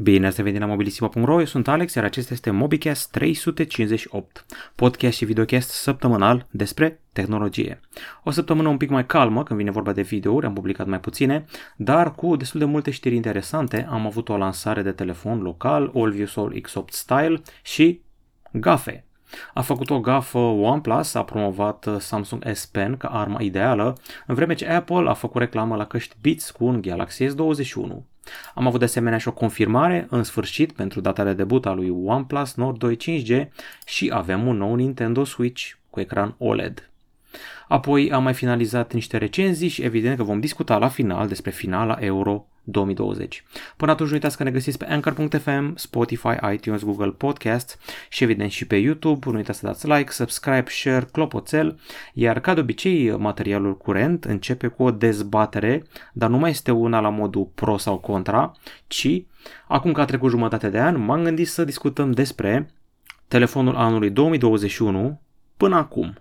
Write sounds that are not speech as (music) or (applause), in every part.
Bine ați revenit la mobilisimo.ro, eu sunt Alex, iar acesta este MobiCast 358, podcast și videocast săptămânal despre tehnologie. O săptămână un pic mai calmă când vine vorba de videouri, am publicat mai puține, dar cu destul de multe știri interesante. Am avut o lansare de telefon local, Allview Soul X8 Style și gafe. A făcut o gafă OnePlus, a promovat Samsung S Pen ca arma ideală, în vreme ce Apple a făcut reclamă la căști Beats cu un Galaxy S21. Am avut de asemenea și o confirmare în sfârșit pentru data de debut a lui OnePlus Nord 2 5G și avem un nou Nintendo Switch cu ecran OLED. Apoi am mai finalizat niște recenzii și evident că vom discuta la final despre finala Euro 2020. Până atunci nu uitați că ne găsiți pe Anchor.fm, Spotify, iTunes, Google Podcast și evident și pe YouTube. Nu uitați să dați like, subscribe, share, clopoțel, iar ca de obicei materialul curent începe cu o dezbatere, dar nu mai este una la modul pro sau contra, ci acum că a trecut jumătate de an, m-am gândit să discutăm despre telefonul anului 2021 până acum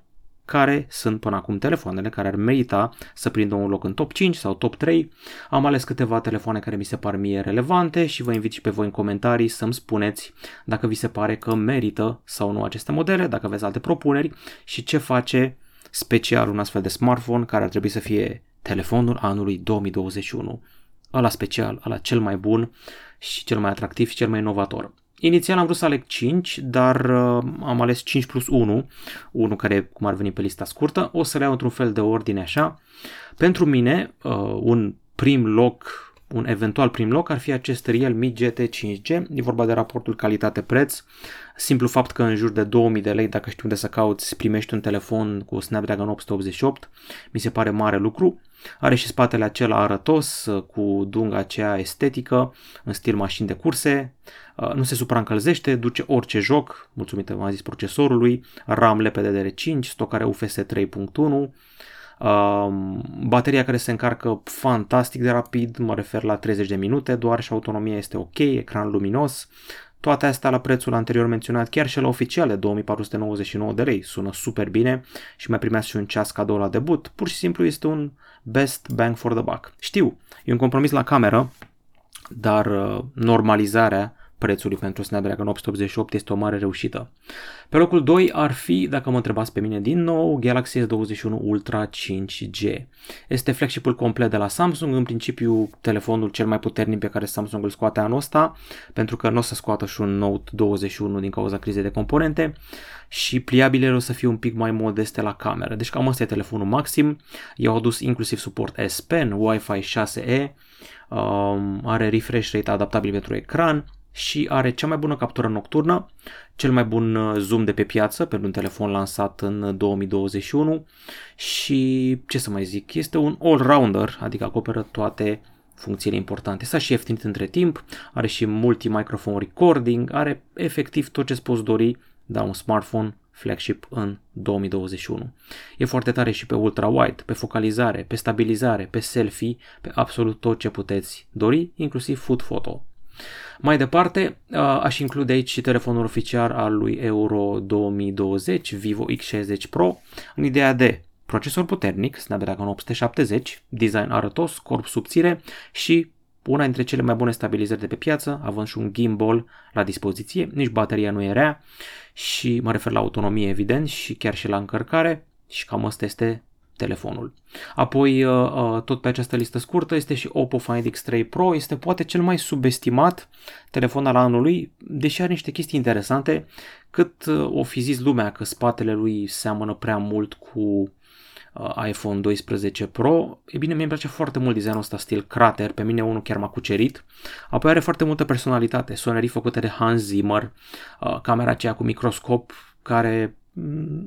care sunt până acum telefoanele care ar merita să prindă un loc în top 5 sau top 3. Am ales câteva telefoane care mi se par mie relevante și vă invit și pe voi în comentarii să-mi spuneți dacă vi se pare că merită sau nu aceste modele, dacă aveți alte propuneri și ce face special un astfel de smartphone care ar trebui să fie telefonul anului 2021. Ăla special, ăla cel mai bun și cel mai atractiv și cel mai inovator. Inițial am vrut să aleg 5, dar uh, am ales 5 plus 1, unul care cum ar veni pe lista scurtă. O să le iau într-un fel de ordine așa. Pentru mine, uh, un prim loc un eventual prim loc ar fi acest Realme GT 5G. E vorba de raportul calitate-preț. Simplu fapt că în jur de 2000 de lei, dacă știi unde să cauți, primești un telefon cu Snapdragon 888, mi se pare mare lucru. Are și spatele acela arătos, cu dunga aceea estetică, în stil mașini de curse, nu se supraîncălzește, duce orice joc, mulțumită, v-am zis, procesorului, RAM LPDDR5, stocare UFS 3.1, bateria care se încarcă fantastic de rapid, mă refer la 30 de minute doar și autonomia este ok, ecran luminos, toate astea la prețul anterior menționat, chiar și la oficiale, 2499 de lei, sună super bine și mai primeați și un ceas cadou la debut, pur și simplu este un best bang for the buck. Știu, e un compromis la cameră, dar uh, normalizarea prețului pentru Snapdragon 888 este o mare reușită. Pe locul 2 ar fi, dacă mă întrebați pe mine din nou, Galaxy S21 Ultra 5G. Este flagship-ul complet de la Samsung, în principiu telefonul cel mai puternic pe care Samsung îl scoate anul ăsta, pentru că nu o să scoată și un Note 21 din cauza crizei de componente și pliabilele o să fie un pic mai modeste la cameră. Deci cam asta e telefonul maxim. I-au adus inclusiv suport S Pen, Wi-Fi 6E, um, are refresh rate adaptabil pentru ecran, și are cea mai bună captură nocturnă, cel mai bun uh, zoom de pe piață pentru un telefon lansat în 2021 și ce să mai zic, este un all-rounder, adică acoperă toate funcțiile importante. S-a și ieftinit între timp, are și multi-microphone recording, are efectiv tot ce poți dori da un smartphone flagship în 2021. E foarte tare și pe ultra-wide, pe focalizare, pe stabilizare, pe selfie, pe absolut tot ce puteți dori, inclusiv food photo. Mai departe, aș include aici și telefonul oficial al lui Euro 2020, Vivo X60 Pro, în ideea de procesor puternic, Snapdragon 870, design arătos, corp subțire și una dintre cele mai bune stabilizări de pe piață, având și un gimbal la dispoziție, nici bateria nu e rea și mă refer la autonomie evident și chiar și la încărcare și cam asta este telefonul. Apoi, uh, uh, tot pe această listă scurtă, este și Oppo Find X3 Pro, este poate cel mai subestimat telefon al anului, deși are niște chestii interesante, cât uh, o fi zis lumea că spatele lui seamănă prea mult cu iPhone 12 Pro. E bine, mi-e place foarte mult designul ăsta stil crater, pe mine unul chiar m-a cucerit. Apoi are foarte multă personalitate, sonerii făcute de Hans Zimmer, camera aceea cu microscop care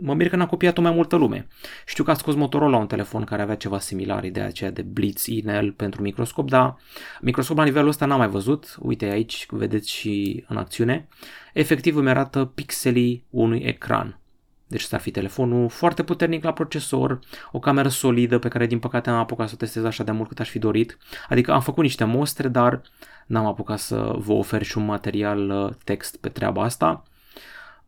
mă mir că n-a copiat-o mai multă lume. Știu că a scos Motorola un telefon care avea ceva similar, ideea aceea de Blitz INL pentru microscop, dar microscop la nivelul ăsta n-am mai văzut. Uite aici, vedeți și în acțiune. Efectiv îmi arată pixelii unui ecran. Deci să ar fi telefonul foarte puternic la procesor, o cameră solidă pe care din păcate n-am apucat să o testez așa de mult cât aș fi dorit. Adică am făcut niște mostre, dar n-am apucat să vă ofer și un material uh, text pe treaba asta.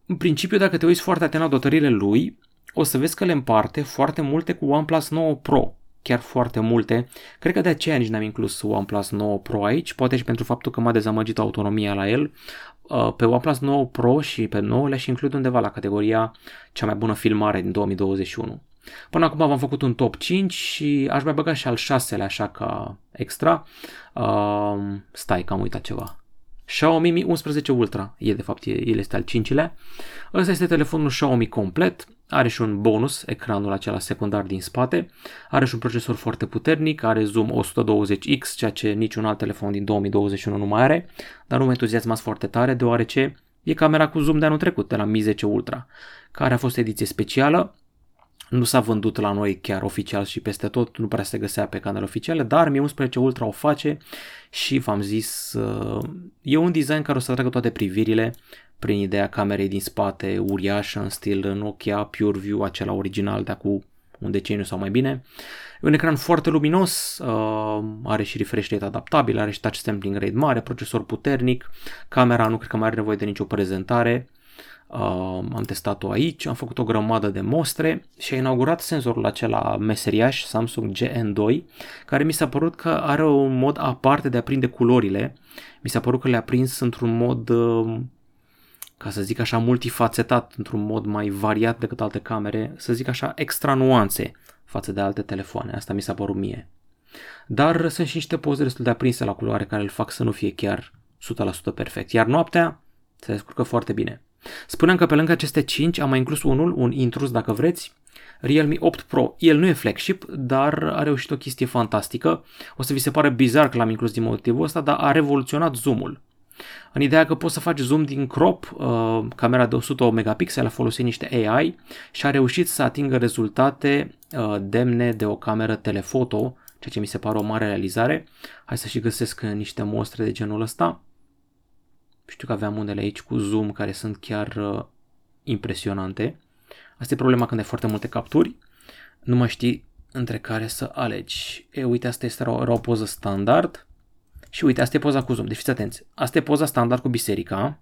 În principiu, dacă te uiți foarte atent la dotările lui, o să vezi că le împarte foarte multe cu OnePlus 9 Pro. chiar foarte multe. Cred că de aceea nici n-am inclus OnePlus 9 Pro aici, poate și pentru faptul că m-a dezamăgit autonomia la el. Uh, pe OnePlus 9 Pro și pe 9 le-aș include undeva la categoria cea mai bună filmare din 2021. Până acum v-am făcut un top 5 și aș mai băga și al șaselea așa ca extra. Uh, stai că am uitat ceva. Xiaomi Mi 11 Ultra, e de fapt, el este al cincilea. Ăsta este telefonul Xiaomi complet, are și un bonus, ecranul acela secundar din spate, are și un procesor foarte puternic, are zoom 120x, ceea ce niciun alt telefon din 2021 nu mai are, dar nu mă entuziasmați foarte tare, deoarece e camera cu zoom de anul trecut, de la Mi 10 Ultra, care a fost ediție specială, nu s-a vândut la noi chiar oficial și peste tot, nu prea se găsea pe canale oficiale, dar Mi 11 Ultra o face și v-am zis, uh, e un design care o să atragă toate privirile prin ideea camerei din spate uriașă în stil Nokia PureView, acela original de acum un deceniu sau mai bine. E un ecran foarte luminos, uh, are și refresh rate adaptabil, are și touch sampling rate mare, procesor puternic, camera nu cred că mai are nevoie de nicio prezentare, Uh, am testat-o aici, am făcut o grămadă de mostre și a inaugurat senzorul acela meseriaș Samsung GN2, care mi s-a părut că are un mod aparte de a prinde culorile. Mi s-a părut că le-a prins într-un mod, uh, ca să zic așa, multifacetat, într-un mod mai variat decât alte camere, să zic așa, extra nuanțe față de alte telefoane. Asta mi s-a părut mie. Dar sunt și niște poze destul de aprinse la culoare care îl fac să nu fie chiar 100% perfect. Iar noaptea se descurcă foarte bine. Spuneam că pe lângă aceste 5 am mai inclus unul, un intrus dacă vreți, Realme 8 Pro. El nu e flagship, dar a reușit o chestie fantastică. O să vi se pare bizar că l-am inclus din motivul ăsta, dar a revoluționat zoomul. În ideea că poți să faci zoom din crop, uh, camera de 108 megapixel a folosit niște AI și a reușit să atingă rezultate uh, demne de o cameră telefoto, ceea ce mi se pare o mare realizare. Hai să și găsesc niște mostre de genul ăsta. Știu că aveam unele aici cu zoom care sunt chiar uh, impresionante. Asta e problema când ai foarte multe capturi. Nu mai știi între care să alegi. E, uite, asta este era o, era o poză standard. Și uite, asta e poza cu zoom. Deci fiți atenți. Asta e poza standard cu biserica.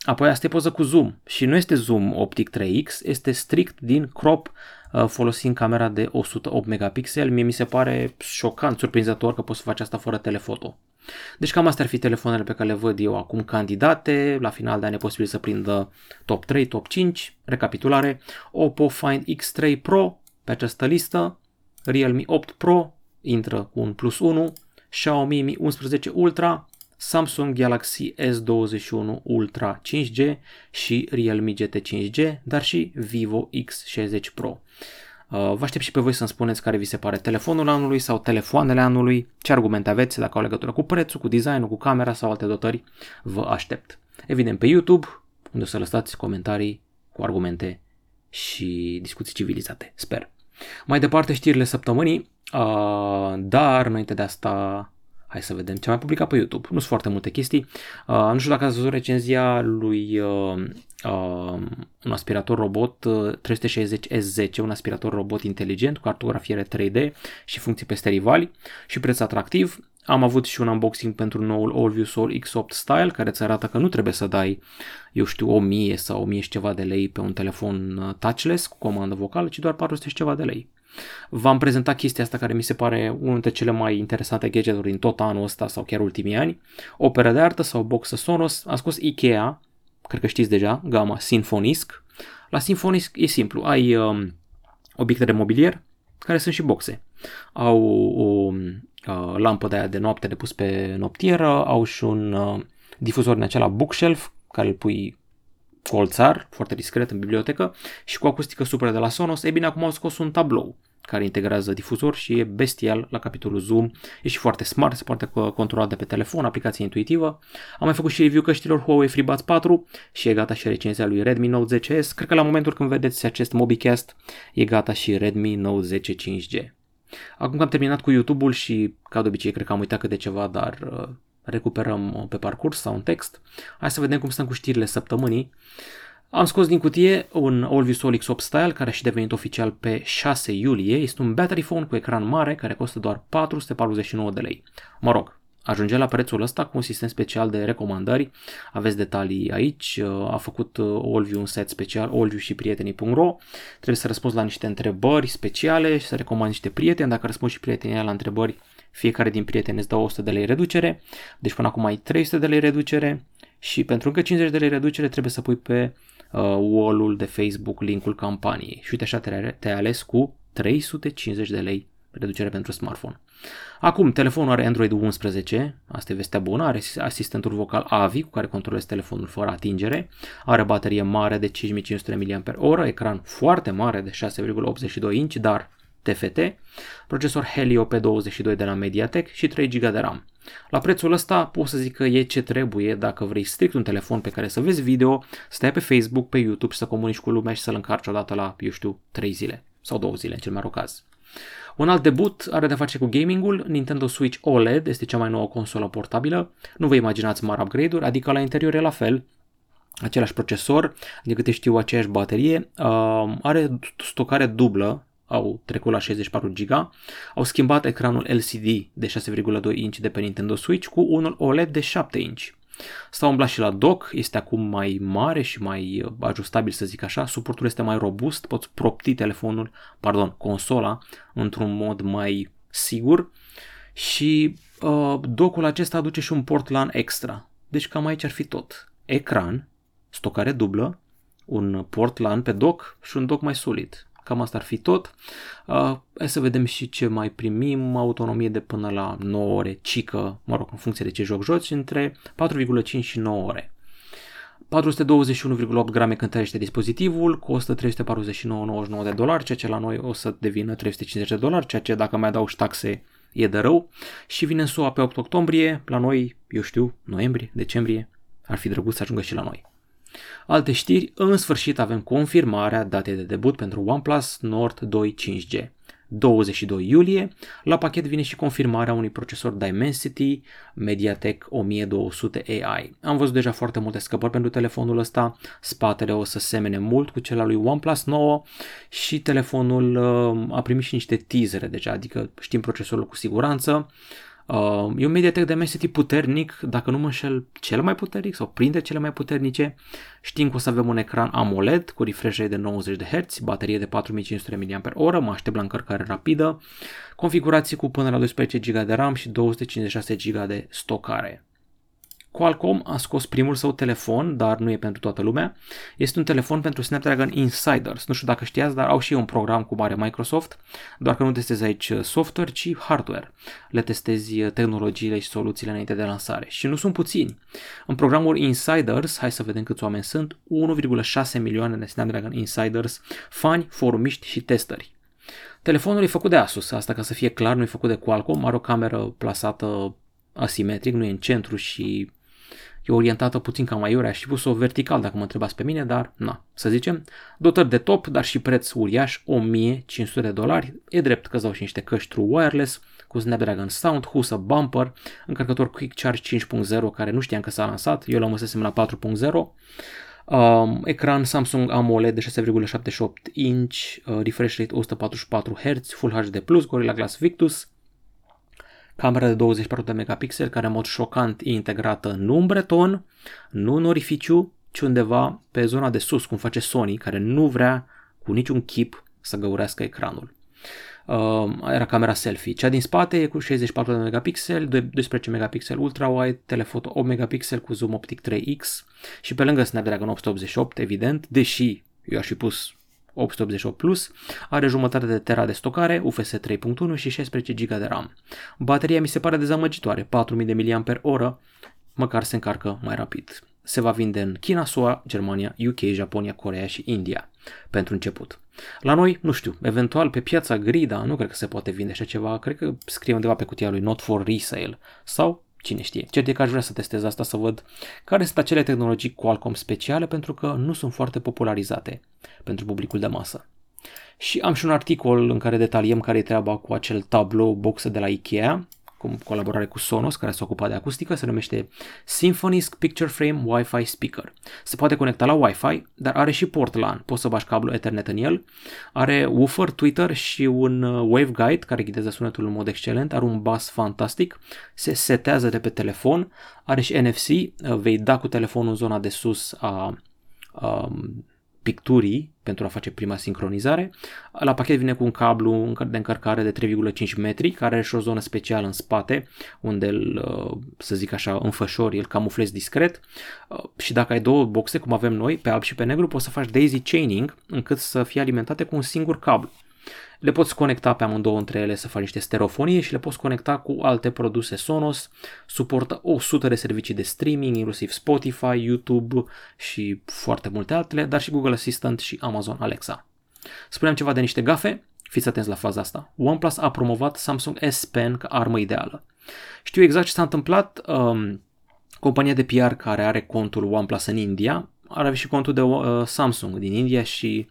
Apoi asta e poză cu zoom. Și nu este zoom optic 3x, este strict din crop uh, folosind camera de 108 megapixel. Mie mi se pare șocant, surprinzător că poți să faci asta fără telefoto. Deci cam astea ar fi telefoanele pe care le văd eu acum candidate. La final de an e posibil să prindă top 3, top 5. Recapitulare. Oppo Find X3 Pro pe această listă. Realme 8 Pro intră cu un plus 1. Xiaomi Mi 11 Ultra. Samsung Galaxy S21 Ultra 5G și Realme GT 5G, dar și Vivo X60 Pro. Uh, vă aștept și pe voi să-mi spuneți care vi se pare telefonul anului sau telefoanele anului, ce argumente aveți dacă au legătură cu prețul, cu designul, cu camera sau alte dotări. Vă aștept. Evident pe YouTube, unde o să lăsați comentarii cu argumente și discuții civilizate. Sper. Mai departe știrile săptămânii, uh, dar înainte de asta Hai să vedem ce mai publicat pe YouTube. Nu sunt foarte multe chestii. Uh, nu știu dacă ați văzut recenzia lui uh, uh, un aspirator robot uh, 360 S10, un aspirator robot inteligent cu cartografiere 3D și funcții peste rivali și preț atractiv. Am avut și un unboxing pentru noul Allview Soul X8 Style care îți arată că nu trebuie să dai, eu știu, 1000 sau 1000 și ceva de lei pe un telefon uh, touchless cu comandă vocală, ci doar 400 și ceva de lei. V-am prezentat chestia asta care mi se pare unul dintre cele mai interesante gadgeturi din tot anul ăsta sau chiar ultimii ani. Opera de artă sau boxă Sonos. A scos Ikea, cred că știți deja, gama Symfonisk. La Symfonisk e simplu, ai um, obiecte de mobilier care sunt și boxe. Au o uh, lampă de aia de noapte de pus pe noptieră, au și un uh, difuzor din acela bookshelf care îl pui colțar, foarte discret în bibliotecă și cu acustică super de la Sonos, e bine, acum au scos un tablou care integrează difuzor și e bestial la capitolul Zoom. E și foarte smart, se poate controla de pe telefon, aplicație intuitivă. Am mai făcut și review căștilor Huawei FreeBuds 4 și e gata și recenzia lui Redmi Note 10S. Cred că la momentul când vedeți acest MobiCast e gata și Redmi Note 10 5G. Acum că am terminat cu YouTube-ul și ca de obicei cred că am uitat câte ceva, dar uh, recuperăm uh, pe parcurs sau un text. Hai să vedem cum stăm cu știrile săptămânii. Am scos din cutie un All X8 Style care a și devenit oficial pe 6 iulie. Este un battery phone cu ecran mare care costă doar 449 de lei. Mă rog, ajunge la prețul ăsta cu un sistem special de recomandări. Aveți detalii aici, a făcut Olviu un set special, olviu și prietenii.ro. Trebuie să răspunzi la niște întrebări speciale și să recomand niște prieteni. Dacă răspunzi și prietenii la întrebări, fiecare din prieteni îți dă 100 de lei reducere. Deci până acum ai 300 de lei reducere și pentru încă 50 de lei reducere trebuie să pui pe uh, wall-ul de Facebook linkul campaniei. Și uite așa te-ai ales cu 350 de lei reducere pentru smartphone. Acum, telefonul are Android 11, asta e vestea bună, are asistentul vocal AVI cu care controlezi telefonul fără atingere, are baterie mare de 5500 mAh, ecran foarte mare de 6,82 inch, dar TFT, procesor Helio P22 de la Mediatek și 3 GB de RAM. La prețul ăsta pot să zic că e ce trebuie dacă vrei strict un telefon pe care să vezi video, să stai pe Facebook, pe YouTube și să comunici cu lumea și să-l încarci odată la, eu știu, 3 zile sau 2 zile în cel mai rog caz. Un alt debut are de face cu gamingul, Nintendo Switch OLED este cea mai nouă consolă portabilă, nu vă imaginați mari upgrade-uri, adică la interior e la fel, același procesor, de câte știu aceeași baterie, uh, are stocare dublă, au trecut la 64 GB, au schimbat ecranul LCD de 6,2 inch de pe Nintendo Switch cu unul OLED de 7 inch. S-a umblat și la dock, este acum mai mare și mai uh, ajustabil să zic așa, suportul este mai robust, poți propti telefonul, pardon, consola într-un mod mai sigur și uh, dockul acesta aduce și un port LAN extra. Deci cam aici ar fi tot. Ecran, stocare dublă, un port LAN pe dock și un dock mai solid. Cam asta ar fi tot. Uh, hai să vedem și ce mai primim. Autonomie de până la 9 ore, cică, mă rog, în funcție de ce joc joci, între 4,5 și 9 ore. 421,8 grame cântărește dispozitivul, costă 349,99 de dolari, ceea ce la noi o să devină 350 de dolari, ceea ce dacă mai adaugi taxe e de rău. Și vine în SUA pe 8 octombrie, la noi, eu știu, noiembrie, decembrie, ar fi drăguț să ajungă și la noi. Alte știri, în sfârșit avem confirmarea datei de debut pentru OnePlus Nord 2 5G. 22 iulie, la pachet vine și confirmarea unui procesor Dimensity MediaTek 1200 AI. Am văzut deja foarte multe scăpări pentru telefonul ăsta, spatele o să semene mult cu cel al lui OnePlus 9 și telefonul uh, a primit și niște teasere deja, adică știm procesorul cu siguranță. Uh, e un Mediatek Dimensity puternic, dacă nu mă înșel, cel mai puternic sau printre cele mai puternice. Știm că o să avem un ecran AMOLED cu refresh rate de 90 de Hz, baterie de 4500 mAh, mă aștept la încărcare rapidă, configurații cu până la 12 GB de RAM și 256 GB de stocare. Qualcomm a scos primul său telefon, dar nu e pentru toată lumea. Este un telefon pentru Snapdragon Insiders. Nu știu dacă știați, dar au și un program cu mare Microsoft, doar că nu testezi aici software, ci hardware. Le testezi tehnologiile și soluțiile înainte de lansare. Și nu sunt puțini. În programul Insiders, hai să vedem câți oameni sunt, 1,6 milioane de Snapdragon Insiders, fani, forumiști și testări. Telefonul e făcut de Asus, asta ca să fie clar, nu e făcut de Qualcomm, are o cameră plasată asimetric, nu e în centru și e orientată puțin cam mai aș fi pus-o vertical dacă mă întrebați pe mine, dar na, să zicem, dotări de top, dar și preț uriaș, 1500 de dolari, e drept că dau și niște căști true wireless, cu Snapdragon Sound, husă bumper, încărcător Quick Charge 5.0 care nu știam că s-a lansat, eu l-am lăsasem la 4.0, Um, ecran Samsung AMOLED de 6,78 inch, uh, refresh rate 144 Hz, Full HD+, Gorilla Glass Victus, camera de 24 de megapixel care în mod șocant e integrată nu în breton, nu în orificiu, ci undeva pe zona de sus, cum face Sony, care nu vrea cu niciun chip să găurească ecranul. Uh, era camera selfie. Cea din spate e cu 64 de megapixel, 12 megapixel ultra-wide, telefoto 8 megapixel cu zoom optic 3x și pe lângă Snapdragon 888, evident, deși eu aș fi pus 888 Plus, are jumătate de tera de stocare, UFS 3.1 și 16 GB de RAM. Bateria mi se pare dezamăgitoare, 4000 de mAh, măcar se încarcă mai rapid. Se va vinde în China, SUA, Germania, UK, Japonia, Corea și India, pentru început. La noi, nu știu, eventual pe piața Grida, nu cred că se poate vinde așa ceva, cred că scrie undeva pe cutia lui Not for Resale sau cine știe. Cert e că aș vrea să testez asta să văd care sunt acele tehnologii Qualcomm speciale pentru că nu sunt foarte popularizate pentru publicul de masă. Și am și un articol în care detaliem care e treaba cu acel tablou boxă de la Ikea, cu colaborare cu Sonos, care se ocupa de acustică, se numește Symphonisk Picture Frame Wi-Fi Speaker. Se poate conecta la Wi-Fi, dar are și port LAN, poți să bași cablu Ethernet în el, are woofer, tweeter și un uh, waveguide care ghidează sunetul în mod excelent, are un bas fantastic, se setează de pe telefon, are și NFC, uh, vei da cu telefonul în zona de sus a, a um, picturii pentru a face prima sincronizare. La pachet vine cu un cablu de încărcare de 3,5 metri care are și o zonă specială în spate unde îl, uh, să zic așa, înfășori, îl camuflezi discret uh, și dacă ai două boxe cum avem noi, pe alb și pe negru, poți să faci daisy chaining încât să fie alimentate cu un singur cablu. Le poți conecta pe amândouă între ele să faci niște stereofonie și le poți conecta cu alte produse Sonos. Suportă 100 de servicii de streaming, inclusiv Spotify, YouTube și foarte multe altele, dar și Google Assistant și Amazon Alexa. Spuneam ceva de niște gafe, fiți atenți la faza asta. OnePlus a promovat Samsung S Pen ca armă ideală. Știu exact ce s-a întâmplat. Um, compania de PR care are contul OnePlus în India are și contul de uh, Samsung din India și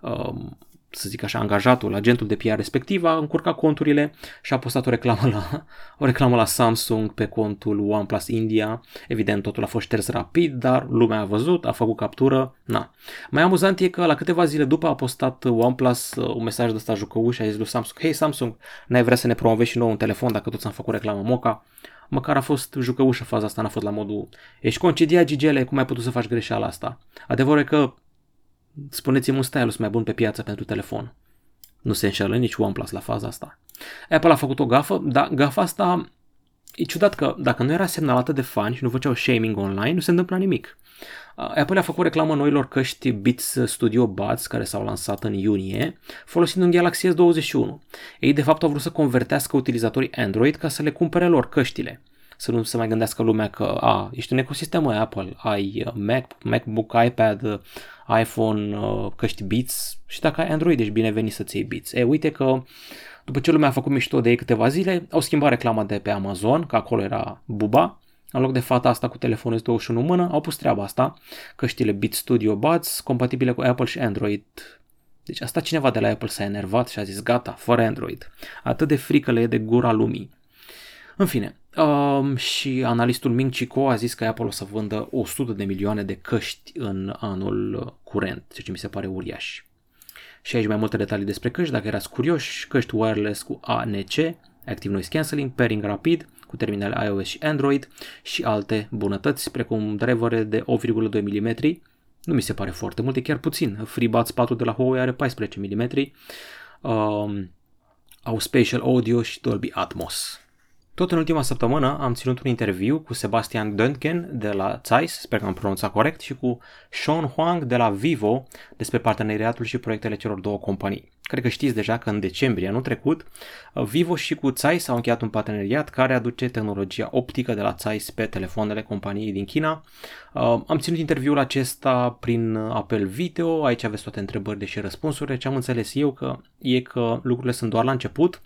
um, să zic așa, angajatul, agentul de PR respectiv a încurcat conturile și a postat o reclamă la, (laughs) o reclamă la Samsung pe contul OnePlus India. Evident, totul a fost șters rapid, dar lumea a văzut, a făcut captură, na. Mai amuzant e că la câteva zile după a postat OnePlus uh, un mesaj de ăsta jucăuș și a zis lui Samsung, hei Samsung, n-ai vrea să ne promovezi și nou un telefon dacă toți am făcut reclamă Moca? Măcar a fost jucăușă faza asta, n-a fost la modul ești concediat Gigele, cum ai putut să faci greșeala asta? Adevărul e că spuneți-mi un stylus mai bun pe piață pentru telefon. Nu se înșelă nici OnePlus la faza asta. Apple a făcut o gafă, dar gafa asta e ciudat că dacă nu era semnalată de fani și nu făceau shaming online, nu se întâmpla nimic. Apple a făcut reclamă noilor căști Beats Studio Buds care s-au lansat în iunie, folosind un Galaxy S21. Ei de fapt au vrut să convertească utilizatorii Android ca să le cumpere lor căștile. Să nu se mai gândească lumea că a, ești un ecosistem Apple, ai Mac, MacBook, iPad, iPhone, uh, căști Beats și dacă ai Android ești binevenit să-ți iei Beats. E, uite că după ce lumea a făcut mișto de ei câteva zile, au schimbat reclama de pe Amazon, că acolo era buba, în loc de fata asta cu telefonul S21 în mână, au pus treaba asta, căștile Beat Studio Buds, compatibile cu Apple și Android. Deci asta cineva de la Apple s-a enervat și a zis gata, fără Android. Atât de frică le e de gura lumii. În fine, um, și analistul Ming Chico a zis că Apple o să vândă 100 de milioane de căști în anul curent, ceea ce mi se pare uriaș. Și aici mai multe detalii despre căști, dacă erați curioși, căști wireless cu ANC, Active Noise Cancelling, pairing rapid, cu terminale iOS și Android și alte bunătăți, precum drivere de 8,2 mm, nu mi se pare foarte mult, e chiar puțin. FreeBuds 4 de la Huawei are 14 mm, um, au Spatial Audio și Dolby Atmos. Tot în ultima săptămână am ținut un interviu cu Sebastian Döntgen de la Zeiss, sper că am pronunțat corect, și cu Sean Huang de la Vivo despre parteneriatul și proiectele celor două companii. Cred că știți deja că în decembrie anul trecut Vivo și cu Zeiss au încheiat un parteneriat care aduce tehnologia optică de la Zeiss pe telefoanele companiei din China. Uh, am ținut interviul acesta prin apel video, aici aveți toate întrebările și răspunsurile. Ce am înțeles eu că e că lucrurile sunt doar la început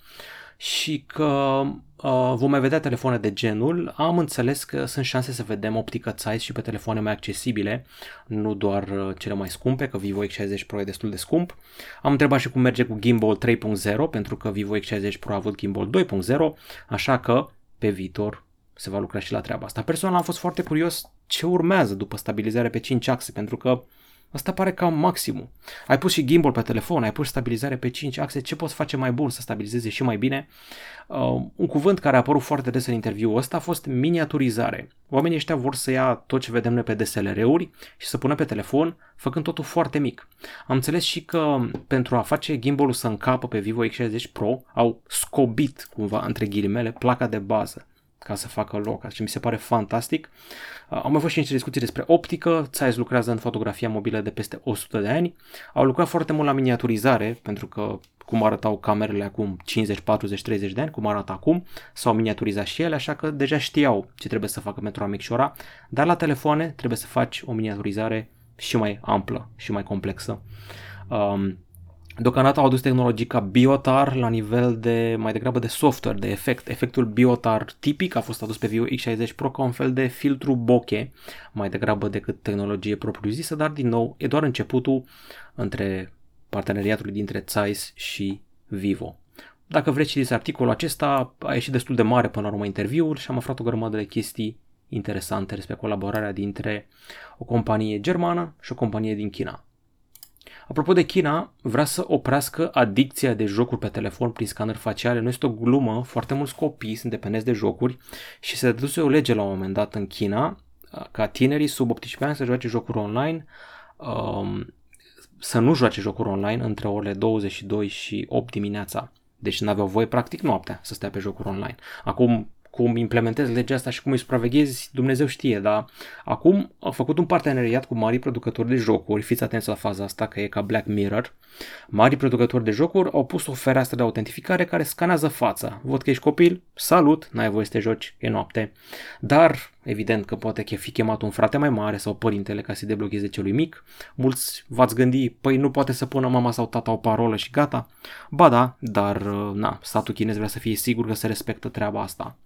și că uh, vom mai vedea telefoane de genul. Am înțeles că sunt șanse să vedem optică Zeiss și pe telefoane mai accesibile, nu doar uh, cele mai scumpe, că Vivo X60 Pro e destul de scump. Am întrebat și cum merge cu gimbal 3.0, pentru că Vivo X60 Pro a avut gimbal 2.0, așa că pe viitor se va lucra și la treaba asta. Personal am fost foarte curios ce urmează după stabilizare pe 5 axe, pentru că Asta pare cam maximul. Ai pus și gimbal pe telefon, ai pus stabilizare pe 5 axe, ce poți face mai bun să stabilizeze și mai bine? Uh, un cuvânt care a apărut foarte des în interviul ăsta a fost miniaturizare. Oamenii ăștia vor să ia tot ce vedem noi pe DSLR-uri și să pună pe telefon, făcând totul foarte mic. Am înțeles și că pentru a face gimbalul să încapă pe Vivo X60 Pro, au scobit cumva, între ghilimele, placa de bază ca să facă loc, și mi se pare fantastic. Uh, au mai fost și niște discuții despre optică, Zeiss lucrează în fotografia mobilă de peste 100 de ani, au lucrat foarte mult la miniaturizare, pentru că cum arătau camerele acum 50, 40, 30 de ani, cum arată acum, s-au miniaturizat și ele, așa că deja știau ce trebuie să facă pentru a micșora, dar la telefoane trebuie să faci o miniaturizare și mai amplă și mai complexă. Um, Deocamdată au adus tehnologii ca Biotar la nivel de mai degrabă de software, de efect. Efectul Biotar tipic a fost adus pe Vivo X60 Pro ca un fel de filtru bokeh, mai degrabă decât tehnologie propriu-zisă, dar din nou e doar începutul între parteneriatul dintre Zeiss și Vivo. dacă vreți citiți articolul acesta, a ieșit destul de mare până la urmă interviul și am aflat o grămadă de chestii interesante despre colaborarea dintre o companie germană și o companie din China. Apropo de China, vrea să oprească adicția de jocuri pe telefon prin scanner faciale. Nu este o glumă, foarte mulți copii sunt dependenți de jocuri și se dăduse o lege la un moment dat în China ca tinerii sub 18 ani să joace jocuri online, um, să nu joace jocuri online între orele 22 și 8 dimineața. Deci nu aveau voie practic noaptea să stea pe jocuri online. Acum cum implementezi legea asta și cum îi supraveghezi, Dumnezeu știe, dar acum au făcut un parteneriat cu mari producători de jocuri, fiți atenți la faza asta că e ca Black Mirror, mari producători de jocuri au pus o fereastră de autentificare care scanează fața. Văd că ești copil, salut, n-ai voie să te joci, e noapte. Dar, evident că poate că fi chemat un frate mai mare sau părintele ca să deblocheze celui mic. Mulți v-ați gândi, păi nu poate să pună mama sau tata o parolă și gata. Ba da, dar na, statul chinez vrea să fie sigur că se respectă treaba asta.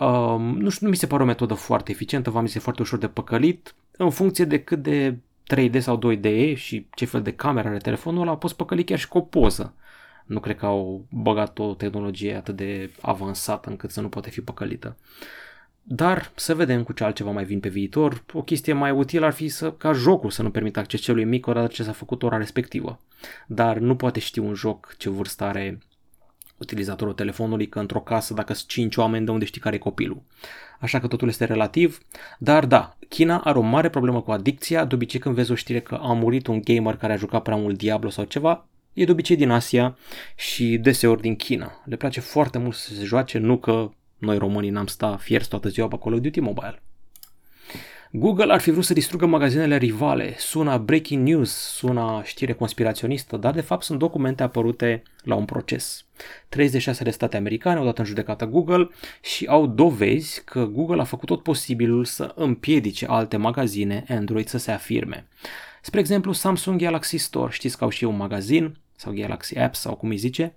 Um, nu știu, nu mi se pare o metodă foarte eficientă, v-am zis, e foarte ușor de păcălit. În funcție de cât de 3D sau 2D e și ce fel de cameră are telefonul ăla, poți păcăli chiar și cu o poză. Nu cred că au băgat o tehnologie atât de avansată încât să nu poate fi păcălită. Dar să vedem cu ce altceva mai vin pe viitor. O chestie mai utilă ar fi să, ca jocul să nu permită acces celui mic odată ce s-a făcut ora respectivă. Dar nu poate ști un joc ce vârstă are utilizatorul telefonului, că într-o casă, dacă sunt 5 oameni, de unde știi care e copilul. Așa că totul este relativ, dar da, China are o mare problemă cu adicția, de obicei când vezi o știre că a murit un gamer care a jucat prea mult Diablo sau ceva, e de obicei din Asia și deseori din China. Le place foarte mult să se joace, nu că noi românii n-am sta fierți toată ziua pe Call of Duty Mobile. Google ar fi vrut să distrugă magazinele rivale, sună breaking news, sună știre conspiraționistă, dar de fapt sunt documente apărute la un proces. 36 de state americane au dat în judecată Google și au dovezi că Google a făcut tot posibilul să împiedice alte magazine Android să se afirme. Spre exemplu, Samsung Galaxy Store, știți că au și un magazin, sau Galaxy Apps sau cum îi zice,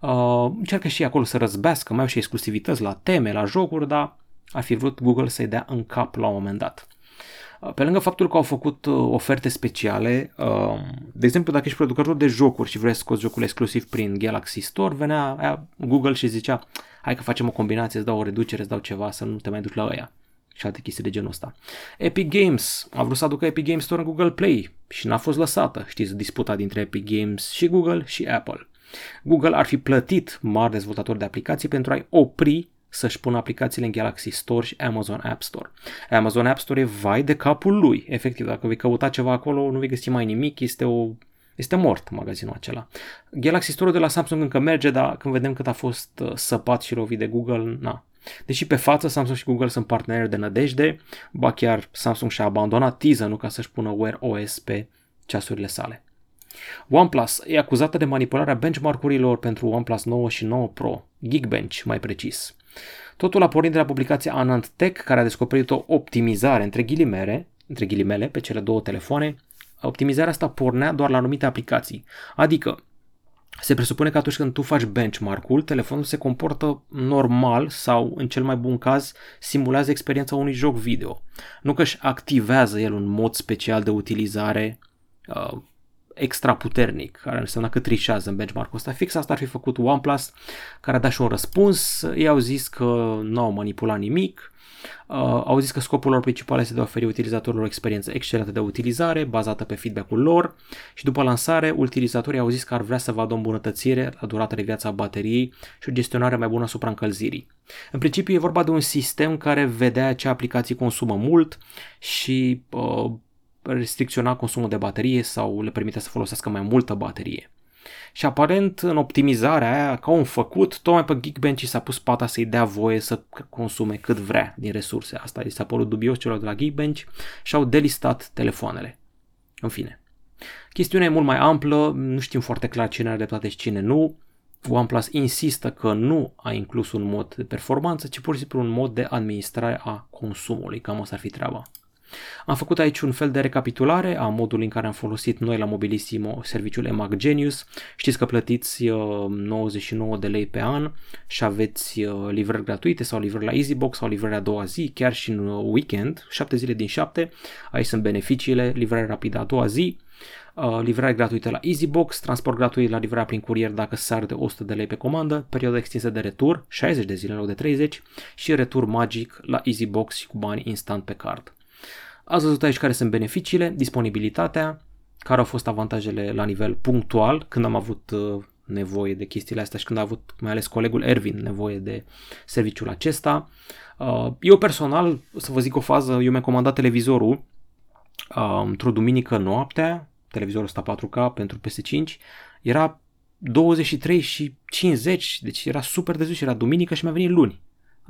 uh, încearcă și acolo să răzbească, mai au și exclusivități la teme, la jocuri, dar ar fi vrut Google să-i dea în cap la un moment dat. Pe lângă faptul că au făcut uh, oferte speciale, uh, de exemplu, dacă ești producător de jocuri și vrei să scoți jocul exclusiv prin Galaxy Store, venea Google și zicea hai că facem o combinație, îți dau o reducere, îți dau ceva, să nu te mai duci la ăia și alte chestii de genul ăsta. Epic Games a vrut să aducă Epic Games Store în Google Play și n-a fost lăsată, știți, disputa dintre Epic Games și Google și Apple. Google ar fi plătit mari dezvoltatori de aplicații pentru a-i opri să-și pună aplicațiile în Galaxy Store și Amazon App Store. Amazon App Store e vai de capul lui. Efectiv, dacă vei căuta ceva acolo, nu vei găsi mai nimic, este o este mort magazinul acela. Galaxy Store de la Samsung încă merge, dar când vedem cât a fost uh, săpat și lovit de Google, na. Deși pe față Samsung și Google sunt parteneri de nădejde, ba chiar Samsung și-a abandonat teaser nu ca să-și pună Wear OS pe ceasurile sale. OnePlus e acuzată de manipularea benchmark-urilor pentru OnePlus 9 și 9 Pro, Geekbench mai precis. Totul a pornit de la publicația Anand Tech, care a descoperit o optimizare între ghilimele, între ghilimele pe cele două telefoane. Optimizarea asta pornea doar la anumite aplicații. Adică, se presupune că atunci când tu faci benchmark-ul, telefonul se comportă normal sau, în cel mai bun caz, simulează experiența unui joc video. Nu că își activează el un mod special de utilizare uh, extra puternic, care înseamnă că trișează în benchmark-ul ăsta. Fix asta ar fi făcut OnePlus, care a dat și un răspuns. Ei au zis că nu au manipulat nimic, Uh, au zis că scopul lor principal este de a oferi utilizatorilor o experiență excelentă de utilizare, bazată pe feedback-ul lor și după lansare, utilizatorii au zis că ar vrea să vadă o îmbunătățire la durata de viață a bateriei și o gestionare mai bună asupra încălzirii. În principiu e vorba de un sistem care vedea ce aplicații consumă mult și uh, restricționa consumul de baterie sau le permite să folosească mai multă baterie. Și aparent în optimizarea aia, ca un făcut, tocmai pe Geekbench s-a pus pata să-i dea voie să consume cât vrea din resurse. Asta i s-a părut dubios celor de la Geekbench și au delistat telefoanele. În fine. Chestiunea e mult mai amplă, nu știm foarte clar cine are dreptate și cine nu. OnePlus insistă că nu a inclus un mod de performanță, ci pur și simplu un mod de administrare a consumului. Cam asta ar fi treaba. Am făcut aici un fel de recapitulare a modului în care am folosit noi la Mobilissimo serviciul EMAG Genius. Știți că plătiți 99 uh, de lei pe an și aveți uh, livrări gratuite sau livrări la EasyBox sau livrări a doua zi, chiar și în uh, weekend, 7 zile din 7. Aici sunt beneficiile, livrare rapidă a doua zi, uh, livrare gratuită la EasyBox, transport gratuit la livrarea prin curier dacă sar de 100 de lei pe comandă, perioada extinsă de retur, 60 de zile în loc de 30 și retur magic la EasyBox și cu bani instant pe card. Ați văzut aici care sunt beneficiile, disponibilitatea, care au fost avantajele la nivel punctual, când am avut uh, nevoie de chestiile astea și când a avut mai ales colegul Ervin nevoie de serviciul acesta. Uh, eu personal, să vă zic o fază, eu mi-am comandat televizorul uh, într-o duminică noaptea, televizorul ăsta 4K pentru PS5, era 23 și 50, deci era super de sus, era duminică și mi-a venit luni.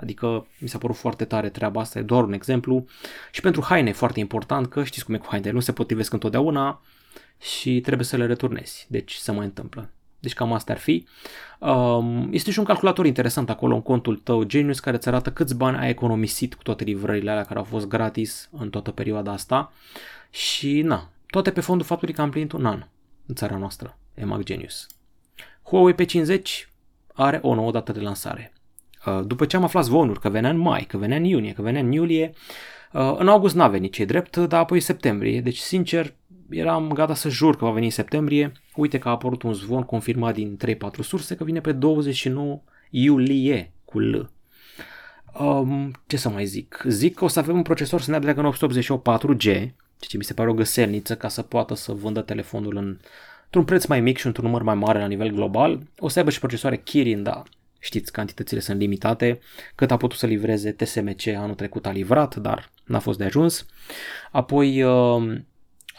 Adică mi s-a părut foarte tare treaba asta, e doar un exemplu. Și pentru haine e foarte important că știți cum e cu hainele, nu se potrivesc întotdeauna și trebuie să le returnezi. Deci se mai întâmplă. Deci cam asta ar fi. Um, este și un calculator interesant acolo în contul tău Genius care îți arată câți bani ai economisit cu toate livrările alea care au fost gratis în toată perioada asta. Și na, toate pe fondul faptului că am plinit un an în țara noastră, EMAG Genius. Huawei P50 are o nouă dată de lansare. Uh, după ce am aflat zvonuri că venea în mai, că venea în iunie, că venea în iulie, uh, în august n-a venit ce drept, dar apoi septembrie. Deci, sincer, eram gata să jur că va veni în septembrie. Uite că a apărut un zvon confirmat din 3-4 surse că vine pe 29 iulie cu L. Um, ce să mai zic? Zic că o să avem un procesor Snapdragon 888 4G, ceea ce mi se pare o găselniță ca să poată să vândă telefonul în, într-un preț mai mic și într-un număr mai mare la nivel global. O să aibă și procesoare Kirin, da, știți, cantitățile sunt limitate. Cât a putut să livreze TSMC anul trecut a livrat, dar n-a fost de ajuns. Apoi um,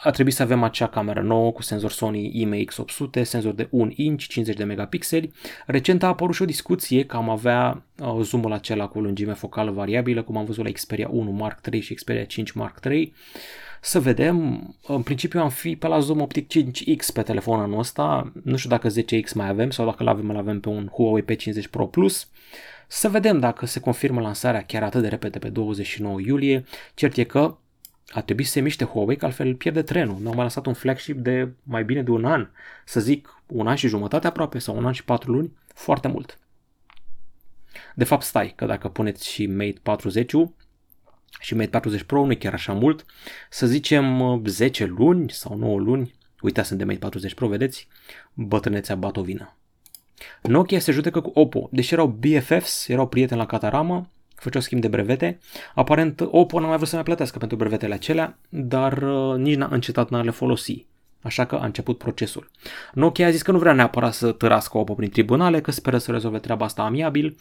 a trebuit să avem acea cameră nouă cu senzor Sony IMX800, senzor de 1 inch, 50 de megapixeli. Recent a apărut și o discuție că am avea uh, zoomul acela cu lungime focală variabilă, cum am văzut la Xperia 1 Mark III și Xperia 5 Mark III. Să vedem, în principiu am fi pe la zoom optic 5X pe telefonul ăsta, nu știu dacă 10X mai avem sau dacă l-avem, îl avem pe un Huawei P50 Pro Plus. Să vedem dacă se confirmă lansarea chiar atât de repede pe 29 iulie. Cert e că a trebuit să se miște Huawei, că altfel pierde trenul. Nu au mai lăsat un flagship de mai bine de un an, să zic un an și jumătate aproape sau un an și patru luni, foarte mult. De fapt, stai, că dacă puneți și Mate 40 și Mate 40 Pro nu e chiar așa mult, să zicem 10 luni sau 9 luni, uitați sunt de Mate 40 Pro, vedeți, bătrânețea batovină. Nokia se judecă cu Oppo, deși erau BFFs, erau prieteni la Catarama, făceau schimb de brevete. Aparent Oppo n-a mai vrut să mai plătească pentru brevetele acelea, dar uh, nici n-a încetat n-a le folosi. Așa că a început procesul. Nokia a zis că nu vrea neapărat să tărască Oppo prin tribunale, că speră să rezolve treaba asta amiabil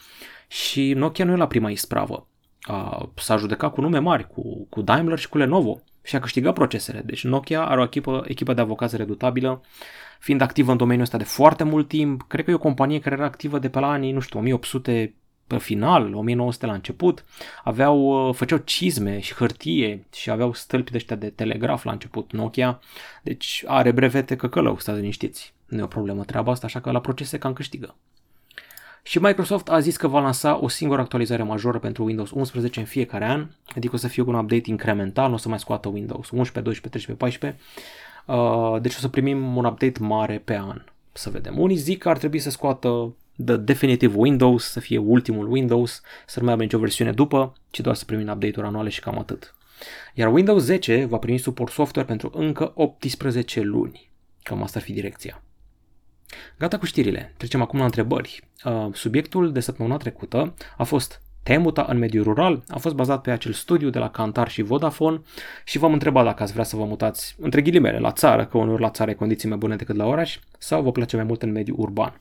și Nokia nu e la prima ispravă. A, s-a judecat cu nume mari, cu, cu Daimler și cu Lenovo și a câștigat procesele. Deci Nokia are o echipă, echipă de avocați redutabilă, fiind activă în domeniul ăsta de foarte mult timp. Cred că e o companie care era activă de pe la anii, nu știu, 1800 pe final, 1900 la început, aveau, uh, făceau cizme și hârtie și aveau stâlpi de ăștia de telegraf la început Nokia, deci are brevete căcălău, stați liniștiți. Nu e o problemă treaba asta, așa că la procese cam câștigă. Și Microsoft a zis că va lansa o singură actualizare majoră pentru Windows 11 în fiecare an, adică o să fie un update incremental, nu o să mai scoată Windows 11, 12, 13, 14, uh, deci o să primim un update mare pe an. Să vedem. Unii zic că ar trebui să scoată The Definitive Windows, să fie ultimul Windows, să nu mai avem nicio versiune după, ci doar să primim update-uri anuale și cam atât. Iar Windows 10 va primi suport software pentru încă 18 luni. Cam asta ar fi direcția. Gata cu știrile. Trecem acum la întrebări. Uh, subiectul de săptămâna trecută a fost te muta în mediul rural? A fost bazat pe acel studiu de la Cantar și Vodafone și v-am întrebat dacă ați vrea să vă mutați între ghilimele la țară, că uneori la țară e condiții mai bune decât la oraș, sau vă place mai mult în mediul urban.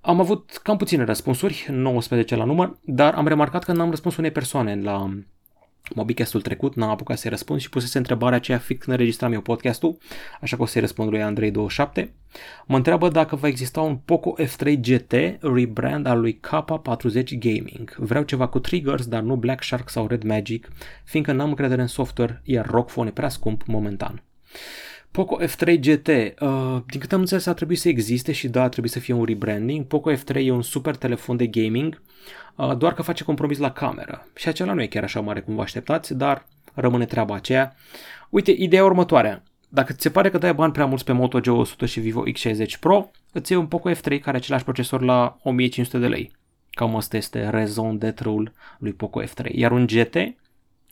Am avut cam puține răspunsuri, 19 la număr, dar am remarcat că n-am răspuns unei persoane la Mobicastul trecut, n-am apucat să-i răspund și pusese întrebarea aceea fix când înregistram eu podcastul, așa că o să-i răspund lui Andrei27. Mă întreabă dacă va exista un Poco F3 GT rebrand al lui K40 Gaming. Vreau ceva cu triggers, dar nu Black Shark sau Red Magic, fiindcă n-am încredere în software, iar ROG Phone e prea scump momentan. Poco F3 GT, uh, din câte am înțeles, a trebuit să existe și da, a trebuit să fie un rebranding. Poco F3 e un super telefon de gaming, uh, doar că face compromis la cameră. Și acela nu e chiar așa mare cum vă așteptați, dar rămâne treaba aceea. Uite, ideea următoare. Dacă ți se pare că dai bani prea mulți pe Moto G100 și Vivo X60 Pro, îți iei un Poco F3 care are același procesor la 1500 de lei. Cam asta este raison d'être lui Poco F3. Iar un GT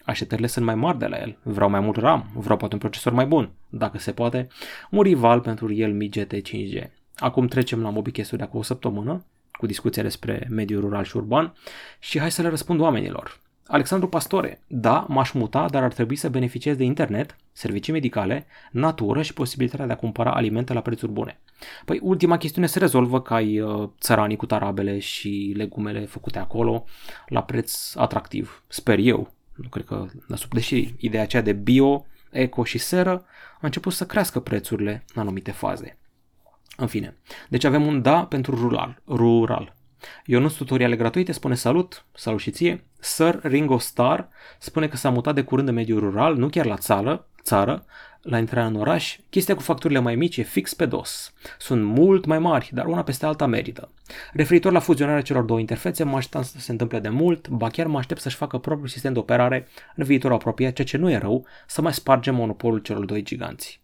Așteptările sunt mai mari de la el. Vreau mai mult RAM, vreau poate un procesor mai bun, dacă se poate, un rival pentru Realme GT 5G. Acum trecem la MobiCast-ul de acum o săptămână, cu discuția despre mediul rural și urban și hai să le răspund oamenilor. Alexandru Pastore, da, m-aș muta, dar ar trebui să beneficiez de internet, servicii medicale, natură și posibilitatea de a cumpăra alimente la prețuri bune. Păi ultima chestiune se rezolvă că ai uh, țăranii cu tarabele și legumele făcute acolo la preț atractiv. Sper eu. Nu cred că, deși ideea aceea de bio, eco și seră a început să crească prețurile în anumite faze. În fine, deci avem un da pentru rural. rural. Ionuț Tutoriale Gratuite spune salut, salut și ție. Sir Ringo Star spune că s-a mutat de curând în mediul rural, nu chiar la țară, țară, la intrarea în oraș, chestia cu facturile mai mici e fix pe dos. Sunt mult mai mari, dar una peste alta merită. Referitor la fuzionarea celor două interfețe, mă așteptam să se întâmple de mult, ba chiar mă aștept să-și facă propriul sistem de operare în viitor apropiat, ceea ce nu e rău, să mai spargem monopolul celor doi giganți.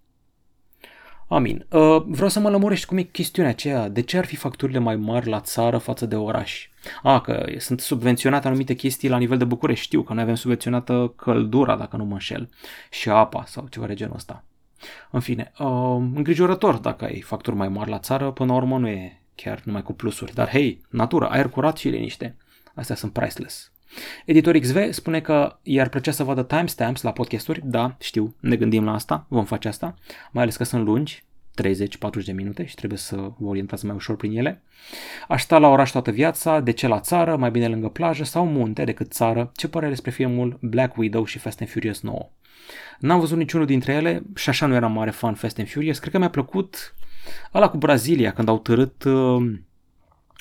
Amin. Uh, vreau să mă lămurești cum e chestiunea aceea. De ce ar fi facturile mai mari la țară față de oraș? A, că sunt subvenționate anumite chestii la nivel de București. Știu că noi avem subvenționată căldura, dacă nu mă înșel, și apa sau ceva de genul ăsta. În fine, uh, îngrijorător dacă ai facturi mai mari la țară, până la urmă nu e chiar numai cu plusuri. Dar hei, natura, aer curat și liniște. Astea sunt priceless. Editor XV spune că i-ar plăcea să vadă timestamps la podcasturi. Da, știu, ne gândim la asta, vom face asta, mai ales că sunt lungi, 30-40 de minute și trebuie să vă orientați mai ușor prin ele. Aș sta la oraș toată viața, de ce la țară, mai bine lângă plajă sau munte decât țară? Ce părere despre filmul Black Widow și Fast and Furious 9? N-am văzut niciunul dintre ele și așa nu eram mare fan Fast and Furious. Cred că mi-a plăcut ăla cu Brazilia, când au târât uh,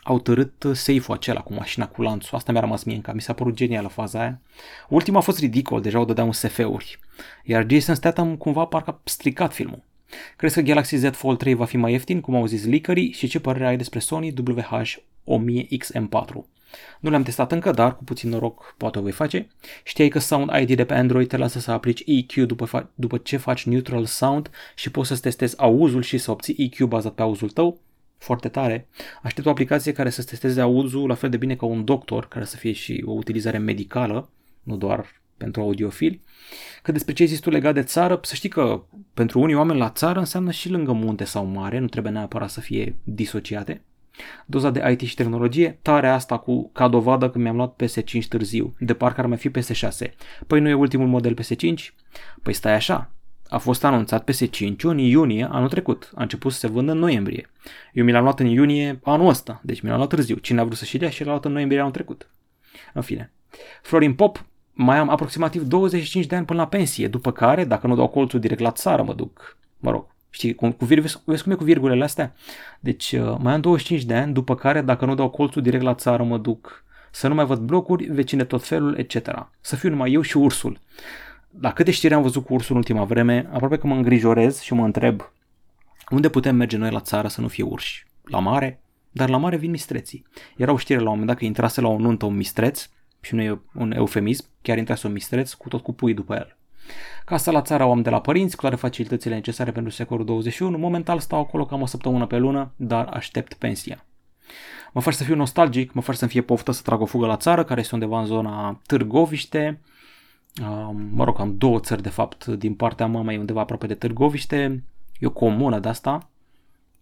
au târât safe-ul acela cu mașina cu lanțul. Asta mi-a rămas mie în cap. Mi s-a părut genială faza aia. Ultima a fost ridicol, deja o dădeau în SF-uri. Iar Jason Statham cumva parcă a stricat filmul. Crezi că Galaxy Z Fold 3 va fi mai ieftin, cum au zis leakerii, și ce părere ai despre Sony WH-1000XM4? Nu le-am testat încă, dar cu puțin noroc poate o voi face. Știai că Sound ID de pe Android te lasă să aplici EQ după, fa- după ce faci neutral sound și poți să-ți testezi auzul și să obții EQ bazat pe auzul tău? Foarte tare. Aștept o aplicație care să testeze auzul la fel de bine ca un doctor, care să fie și o utilizare medicală, nu doar pentru audiofili. Că despre ce ai zis tu legat de țară, să știi că pentru unii oameni la țară înseamnă și lângă munte sau mare, nu trebuie neapărat să fie disociate. Doza de IT și tehnologie, tare asta cu ca dovadă că mi-am luat PS5 târziu, de parcă ar mai fi PS6. Păi nu e ultimul model PS5? Păi stai așa, a fost anunțat PS5 în iunie anul trecut. A început să se vândă în noiembrie. Eu mi l-am luat în iunie anul ăsta, deci mi l-am luat târziu. Cine a vrut să-și dea și l-a luat în noiembrie anul trecut. În fine. Florin Pop, mai am aproximativ 25 de ani până la pensie, după care, dacă nu dau colțul direct la țară, mă duc, mă rog, știi, cu, cu virgule, vezi cum e cu virgulele astea? Deci uh, mai am 25 de ani, după care, dacă nu dau colțul direct la țară, mă duc să nu mai văd blocuri, vecine tot felul, etc. Să fiu numai eu și ursul. La câte știri am văzut cu ursul în ultima vreme, aproape că mă îngrijorez și mă întreb unde putem merge noi la țară să nu fie urși? La mare? Dar la mare vin mistreții. Era o știre la un moment dat că intrase la o nuntă un mistreț și nu e un eufemism, chiar intrase un mistreț cu tot cu pui după el. Casa la țară o am de la părinți, cu toate facilitățile necesare pentru secolul 21. Momental stau acolo cam o săptămână pe lună, dar aștept pensia. Mă faci să fiu nostalgic, mă faci să-mi fie poftă să trag o fugă la țară, care este undeva în zona Târgoviște. Mă rog, am două țări de fapt din partea mamei undeva aproape de Târgoviște. E o comună de asta,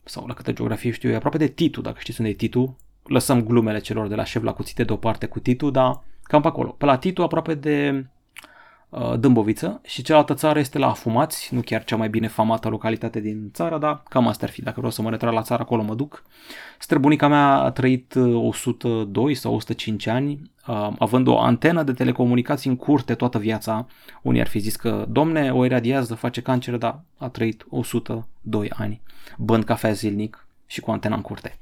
sau la câtă geografie știu, e aproape de Titu, dacă știți unde e Titu, lăsăm glumele celor de la șef la cuțite deoparte cu Titu, dar cam pe acolo. Pe la Titu, aproape de uh, Dâmboviță și cealaltă țară este la Afumați, nu chiar cea mai bine famată localitate din țară, dar cam asta ar fi. Dacă vreau să mă retrag la țară, acolo mă duc. Străbunica mea a trăit 102 uh, sau 105 ani, uh, având o antenă de telecomunicații în curte toată viața. Unii ar fi zis că, domne, o iradiază, face cancer, dar a trăit 102 ani, bând cafea zilnic și cu antena în curte.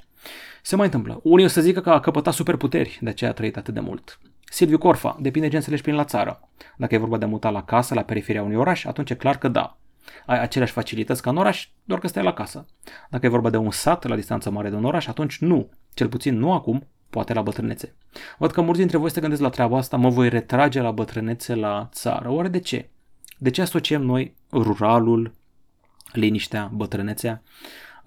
Se mai întâmplă. Unii o să zică că a căpătat superputeri, de aceea a trăit atât de mult. Silviu Corfa, depinde ce înțelegi prin la țară. Dacă e vorba de a muta la casă, la periferia unui oraș, atunci e clar că da. Ai aceleași facilități ca în oraș, doar că stai la casă. Dacă e vorba de un sat la distanță mare de un oraș, atunci nu. Cel puțin nu acum, poate la bătrânețe. Văd că mulți dintre voi se gândesc la treaba asta, mă voi retrage la bătrânețe la țară. Oare de ce? De ce asociem noi ruralul, liniștea, bătrânețea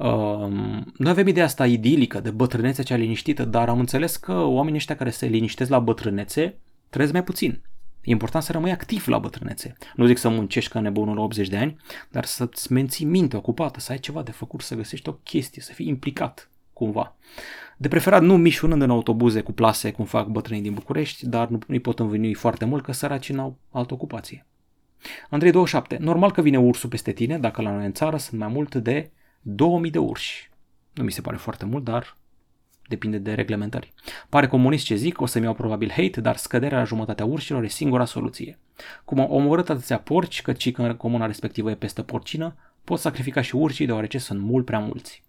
Um, noi avem ideea asta idilică de bătrânețe cea liniștită, dar am înțeles că oamenii ăștia care se liniștesc la bătrânețe trăiesc mai puțin. E important să rămâi activ la bătrânețe. Nu zic să muncești ca nebunul la 80 de ani, dar să-ți menții mintea ocupată, să ai ceva de făcut, să găsești o chestie, să fii implicat cumva. De preferat nu mișunând în autobuze cu plase, cum fac bătrânii din București, dar nu îi pot învinui foarte mult că săracii n-au altă ocupație. Andrei 27. Normal că vine ursul peste tine, dacă la noi în țară sunt mai mult de 2000 de urși. Nu mi se pare foarte mult, dar depinde de reglementări. Pare comunist ce zic, o să-mi iau probabil hate, dar scăderea la jumătatea urșilor e singura soluție. Cum au omorât atâția porci, că ci că comuna respectivă e peste porcină, pot sacrifica și urșii deoarece sunt mult prea mulți.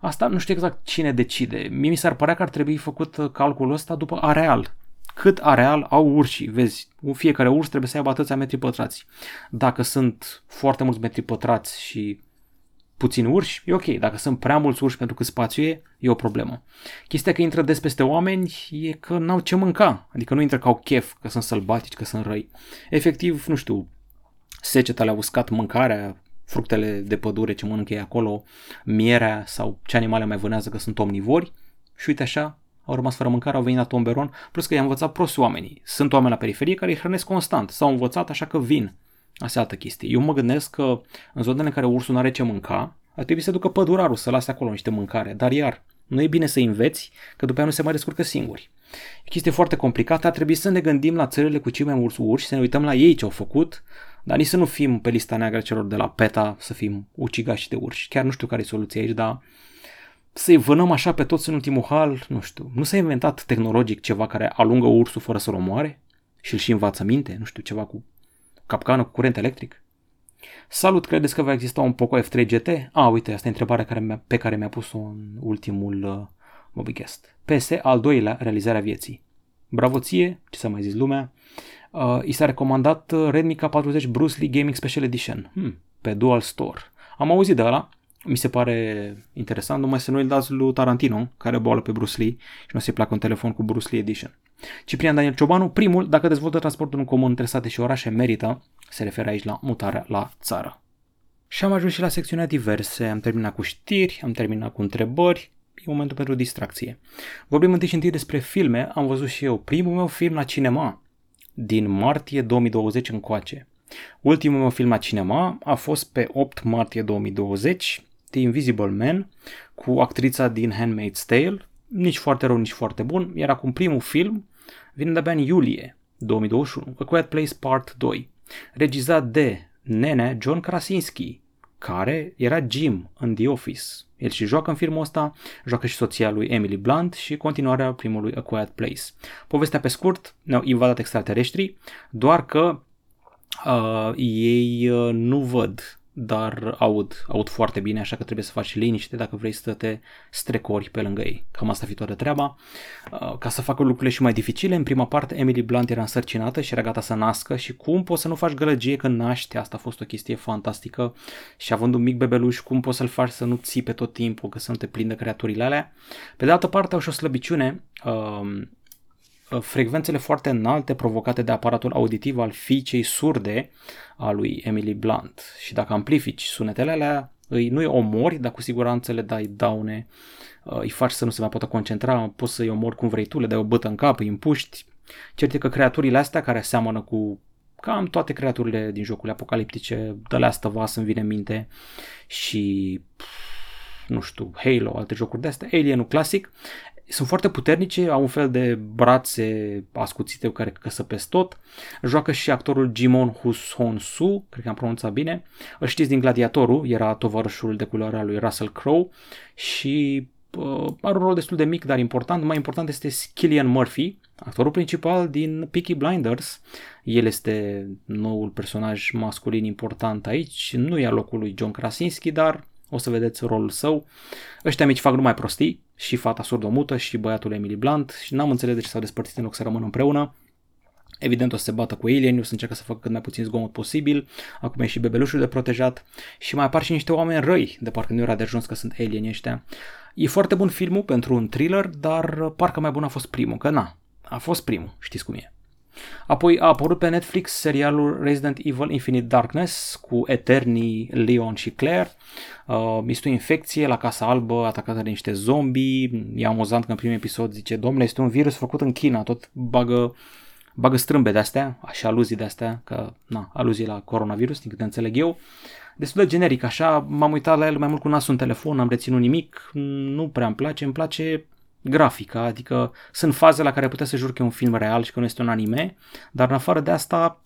Asta nu știu exact cine decide. Mie mi s-ar părea că ar trebui făcut uh, calculul ăsta după areal. Cât areal au urșii, vezi, fiecare urs trebuie să aibă atâția metri pătrați. Dacă sunt foarte mulți metri pătrați și puțini urși, e ok. Dacă sunt prea mulți urși pentru că spațiu e, e o problemă. Chestia că intră des peste oameni e că n-au ce mânca. Adică nu intră ca au chef, că sunt sălbatici, că sunt răi. Efectiv, nu știu, seceta le-a uscat mâncarea, fructele de pădure ce mănâncă ei acolo, mierea sau ce animale mai vânează că sunt omnivori și uite așa au rămas fără mâncare, au venit la tomberon, plus că i-a învățat prost oamenii. Sunt oameni la periferie care îi hrănesc constant, s-au învățat așa că vin. Asta e altă chestie. Eu mă gândesc că în zonele în care ursul nu are ce mânca, ar trebui să ducă pădurarul să lase acolo niște mâncare. Dar iar, nu e bine să înveți, că după aia nu se mai descurcă singuri. E chestie foarte complicată, ar trebui să ne gândim la țările cu cei mai mulți urși, să ne uităm la ei ce au făcut, dar nici să nu fim pe lista neagră celor de la PETA, să fim ucigași de urși. Chiar nu știu care e soluția aici, dar să-i vânăm așa pe toți în ultimul hal, nu știu. Nu s-a inventat tehnologic ceva care alungă ursul fără să-l omoare? Și îl și învață minte? Nu știu, ceva cu capcană, cu curent electric? Salut, credeți că va exista un Poco F3 GT? A, uite, asta e întrebarea care pe care mi-a pus-o în ultimul uh, Mobicast. PS, al doilea, realizarea vieții. Bravo ție, ce să mai zis lumea. Uh, i s-a recomandat uh, Redmi K40 Bruce Lee Gaming Special Edition hmm, pe Dual Store. Am auzit de ăla, mi se pare interesant, numai să nu îl dați lui Tarantino, care boală pe Bruce Lee și nu se placă un telefon cu Bruce Lee Edition. Ciprian Daniel Ciobanu, primul, dacă dezvoltă transportul în comun între state și orașe, merită, se referă aici la mutarea la țară. Și am ajuns și la secțiunea diverse, am terminat cu știri, am terminat cu întrebări, e momentul pentru distracție. Vorbim întâi și întâi despre filme, am văzut și eu primul meu film la cinema, din martie 2020 încoace. Ultimul meu film la cinema a fost pe 8 martie 2020, The Invisible Man, cu actrița din Handmaid's Tale, nici foarte rău, nici foarte bun, iar acum primul film vine de-abia în iulie 2021, A Quiet Place Part 2, regizat de nene John Krasinski, care era Jim în The Office. El și joacă în filmul ăsta, joacă și soția lui Emily Blunt și continuarea primului A Quiet Place. Povestea pe scurt, ne-au invadat extraterestrii, doar că uh, ei uh, nu văd dar aud, aud foarte bine, așa că trebuie să faci liniște dacă vrei să te strecori pe lângă ei. Cam asta fi toată treaba. Uh, ca să facă lucrurile și mai dificile, în prima parte Emily Blunt era însărcinată și era gata să nască și cum poți să nu faci gălăgie când naști, asta a fost o chestie fantastică și având un mic bebeluș, cum poți să-l faci să nu ții pe tot timpul, că să nu te prindă creaturile alea. Pe de altă parte au și o slăbiciune, uh, Uh, frecvențele foarte înalte provocate de aparatul auditiv al fiicei surde a lui Emily Blunt. Și dacă amplifici sunetele alea, îi, nu îi omori, dar cu siguranță le dai daune, uh, îi faci să nu se mai poată concentra, poți să-i omori cum vrei tu, le dai o bătă în cap, îi împuști. Cert că creaturile astea care seamănă cu cam toate creaturile din jocurile apocaliptice, The Last of Us îmi vine în minte și nu știu, Halo, alte jocuri de astea, Alien-ul clasic, sunt foarte puternice, au un fel de brațe ascuțite cu care căsă peste tot. Joacă și actorul Jimon Huson Su, cred că am pronunțat bine. Îl știți din Gladiatorul, era tovarășul de culoarea lui Russell Crowe și uh, are un rol destul de mic, dar important. Mai important este Killian Murphy, actorul principal din Peaky Blinders. El este noul personaj masculin important aici. Nu ia locul lui John Krasinski, dar o să vedeți rolul său. Ăștia mici fac numai prostii, și fata surdomută și băiatul Emily Blunt și n-am înțeles de ce s-au despărțit în loc să rămână împreună. Evident o să se bată cu alien, o să încercă să facă cât mai puțin zgomot posibil, acum e și bebelușul de protejat și mai apar și niște oameni răi, de parcă nu era de ajuns că sunt alien ăștia. E foarte bun filmul pentru un thriller, dar parcă mai bun a fost primul, că na, a fost primul, știți cum e. Apoi a apărut pe Netflix serialul Resident Evil Infinite Darkness cu Eternii, Leon și Claire. Uh, este o infecție la Casa Albă atacată de niște zombi. E amuzant că în primul episod zice, domnule, este un virus făcut în China, tot bagă bagă strâmbe de-astea, și aluzii de-astea, că, na, aluzii la coronavirus, din câte înțeleg eu, destul de generic, așa, m-am uitat la el mai mult cu nasul în telefon, am reținut nimic, nu prea îmi place, îmi place grafica, adică sunt faze la care putea să jur că e un film real și că nu este un anime, dar în afară de asta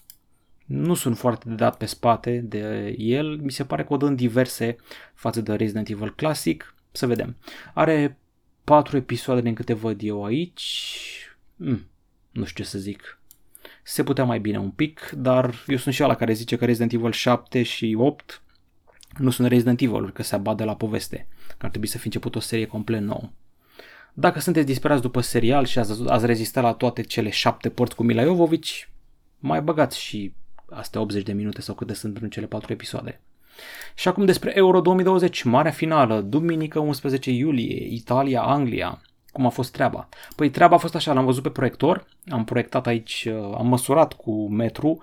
nu sunt foarte de dat pe spate de el, mi se pare că o dă în diverse față de Resident Evil Classic, să vedem. Are patru episoade din câte văd eu aici, mm, nu știu ce să zic. Se putea mai bine un pic, dar eu sunt și ala care zice că Resident Evil 7 și 8 nu sunt Resident Evil, că se abat de la poveste, că ar trebui să fi început o serie complet nouă. Dacă sunteți disperați după serial și ați, ați rezistat la toate cele șapte părți cu Mila Jovovici, mai băgați și astea 80 de minute sau câte sunt în cele patru episoade. Și acum despre Euro 2020, marea finală, duminică 11 iulie, Italia, Anglia. Cum a fost treaba? Păi treaba a fost așa, l-am văzut pe proiector, am proiectat aici, uh, am măsurat cu metru,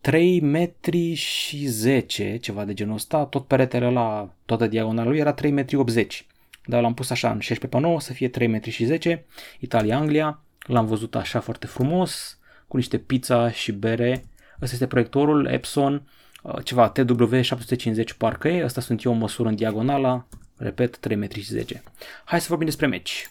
3 uh, metri și 10, ceva de genul ăsta, tot peretele la toată diagonala lui era 3 metri 80 dar l-am pus așa în 16 pe 9 să fie 3 metri și 10, Italia-Anglia, l-am văzut așa foarte frumos, cu niște pizza și bere. Ăsta este proiectorul Epson, uh, ceva TW750 parcă e, ăsta sunt eu măsură în diagonala, repet, 3 metri și 10. Hai să vorbim despre meci.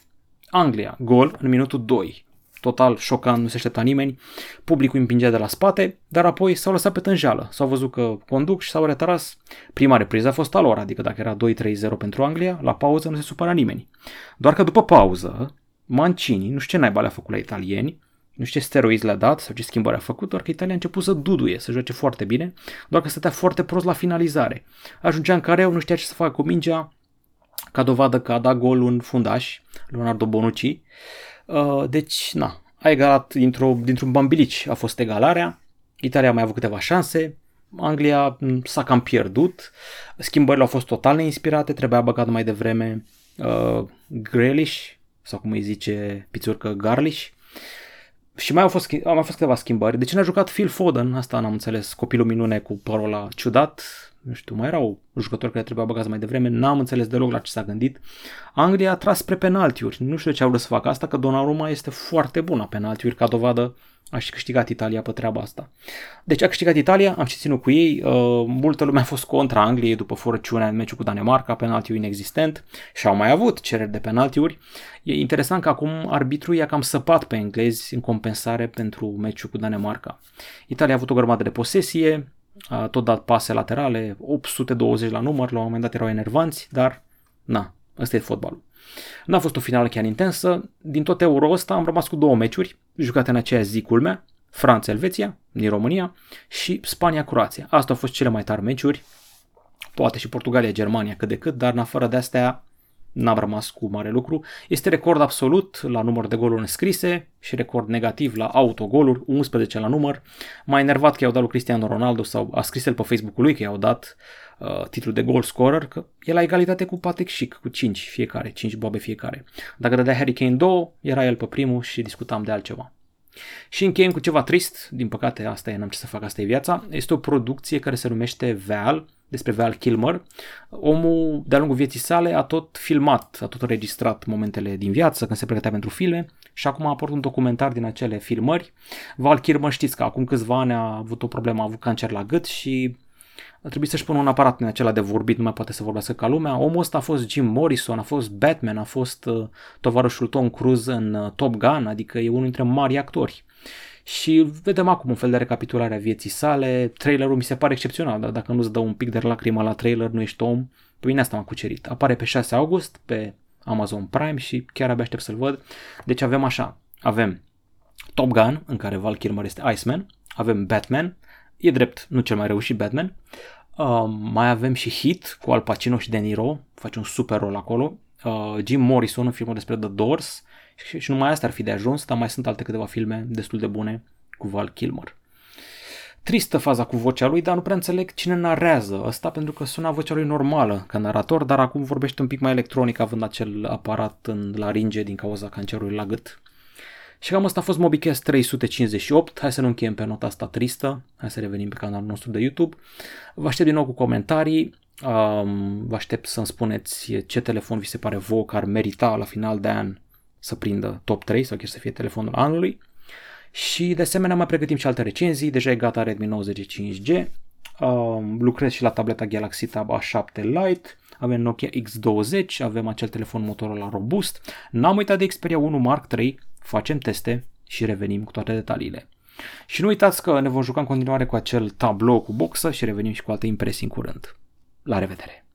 Anglia, gol în minutul 2 total șocant, nu se aștepta nimeni, publicul împingea de la spate, dar apoi s-au lăsat pe tânjală, s-au văzut că conduc și s-au retras. Prima repriză a fost a lor, adică dacă era 2-3-0 pentru Anglia, la pauză nu se supăra nimeni. Doar că după pauză, Mancini, nu știu ce naiba le-a făcut la italieni, nu știu ce steroizi le-a dat sau ce schimbări a făcut, doar că Italia a început să duduie, să joace foarte bine, doar că stătea foarte prost la finalizare. Ajungea în care nu știa ce să facă cu mingea, ca dovadă că a dat gol un fundaș, Leonardo Bonucci, Uh, deci, na, a egalat dintr-o, dintr-un bambilici a fost egalarea, Italia a mai avut câteva șanse, Anglia mm, s-a cam pierdut, schimbările au fost total neinspirate, trebuia băgat mai devreme uh, Grealish, sau cum îi zice pițurcă Garlish, și mai au fost, au mai fost câteva schimbări. De ce n-a jucat Phil Foden? Asta n-am înțeles. Copilul minune cu parola ciudat nu știu, mai erau jucători care trebuia băgați mai devreme, n-am înțeles deloc la ce s-a gândit. Anglia a tras spre penaltiuri, nu știu de ce au vrut să facă asta, că Donnarumma este foarte bună penaltiuri, ca dovadă aș și câștigat Italia pe treaba asta. Deci a câștigat Italia, am și ținut cu ei, uh, multă lume a fost contra Angliei după forăciunea în meciul cu Danemarca, penaltiu inexistent și au mai avut cereri de penaltiuri. E interesant că acum arbitrul i-a cam săpat pe englezi în compensare pentru meciul cu Danemarca. Italia a avut o grămadă de posesie, a tot dat pase laterale, 820 la număr, la un moment dat erau enervanți, dar na, ăsta e fotbalul. N-a fost o finală chiar intensă, din tot euro ăsta am rămas cu două meciuri, jucate în aceeași zi culmea, Franța-Elveția, din România, și Spania-Croația. Asta au fost cele mai tari meciuri, poate și Portugalia-Germania cât de cât, dar în afară de astea n-am rămas cu mare lucru. Este record absolut la număr de goluri înscrise și record negativ la autogoluri, 11 la număr. Mai enervat că i-au dat lui Cristiano Ronaldo sau a scris el pe Facebook-ul lui că i-au dat uh, titlul de goal scorer, că e la egalitate cu Patrick Schick, cu 5 fiecare, 5 bobe fiecare. Dacă dădea Harry Kane 2, era el pe primul și discutam de altceva. Și încheiem cu ceva trist, din păcate asta e, n-am ce să fac, asta e viața. Este o producție care se numește Val, despre Val Kilmer. Omul, de-a lungul vieții sale, a tot filmat, a tot înregistrat momentele din viață când se pregătea pentru filme și acum a apărut un documentar din acele filmări. Val Kilmer știți că acum câțiva ani a avut o problemă, a avut cancer la gât și a trebuit să-și pună un aparat din acela de vorbit, nu mai poate să vorbească ca lumea. Omul ăsta a fost Jim Morrison, a fost Batman, a fost uh, tovarășul Tom Cruise în uh, Top Gun, adică e unul dintre mari actori. Și vedem acum un fel de recapitulare a vieții sale. Trailerul mi se pare excepțional, dar dacă nu-ți dă un pic de lacrimă la trailer, nu ești om. Pe mine asta m-a cucerit. Apare pe 6 august pe Amazon Prime și chiar abia aștept să-l văd. Deci avem așa, avem Top Gun, în care Val Kilmer este Iceman, avem Batman, e drept, nu cel mai reușit Batman, uh, mai avem și Hit cu Al Pacino și De Niro, face un super rol acolo, uh, Jim Morrison în filmul despre The Doors, și, și numai asta ar fi de ajuns, dar mai sunt alte câteva filme destul de bune cu Val Kilmer. Tristă faza cu vocea lui, dar nu prea înțeleg cine narează ăsta, pentru că suna vocea lui normală ca narator, dar acum vorbește un pic mai electronic, având acel aparat în laringe din cauza cancerului la gât. Și cam asta a fost MobiCast 358. Hai să nu încheiem pe nota asta tristă. Hai să revenim pe canalul nostru de YouTube. Vă aștept din nou cu comentarii. Um, vă aștept să-mi spuneți ce telefon vi se pare vouă că ar merita la final de an să prindă top 3 sau chiar să fie telefonul anului. Și de asemenea mai pregătim și alte recenzii, deja e gata Redmi 90 5G, uh, lucrez și la tableta Galaxy Tab A7 Lite, avem Nokia X20, avem acel telefon Motorola robust, n-am uitat de Xperia 1 Mark III, facem teste și revenim cu toate detaliile. Și nu uitați că ne vom juca în continuare cu acel tablou cu boxă și revenim și cu alte impresii în curând. La revedere!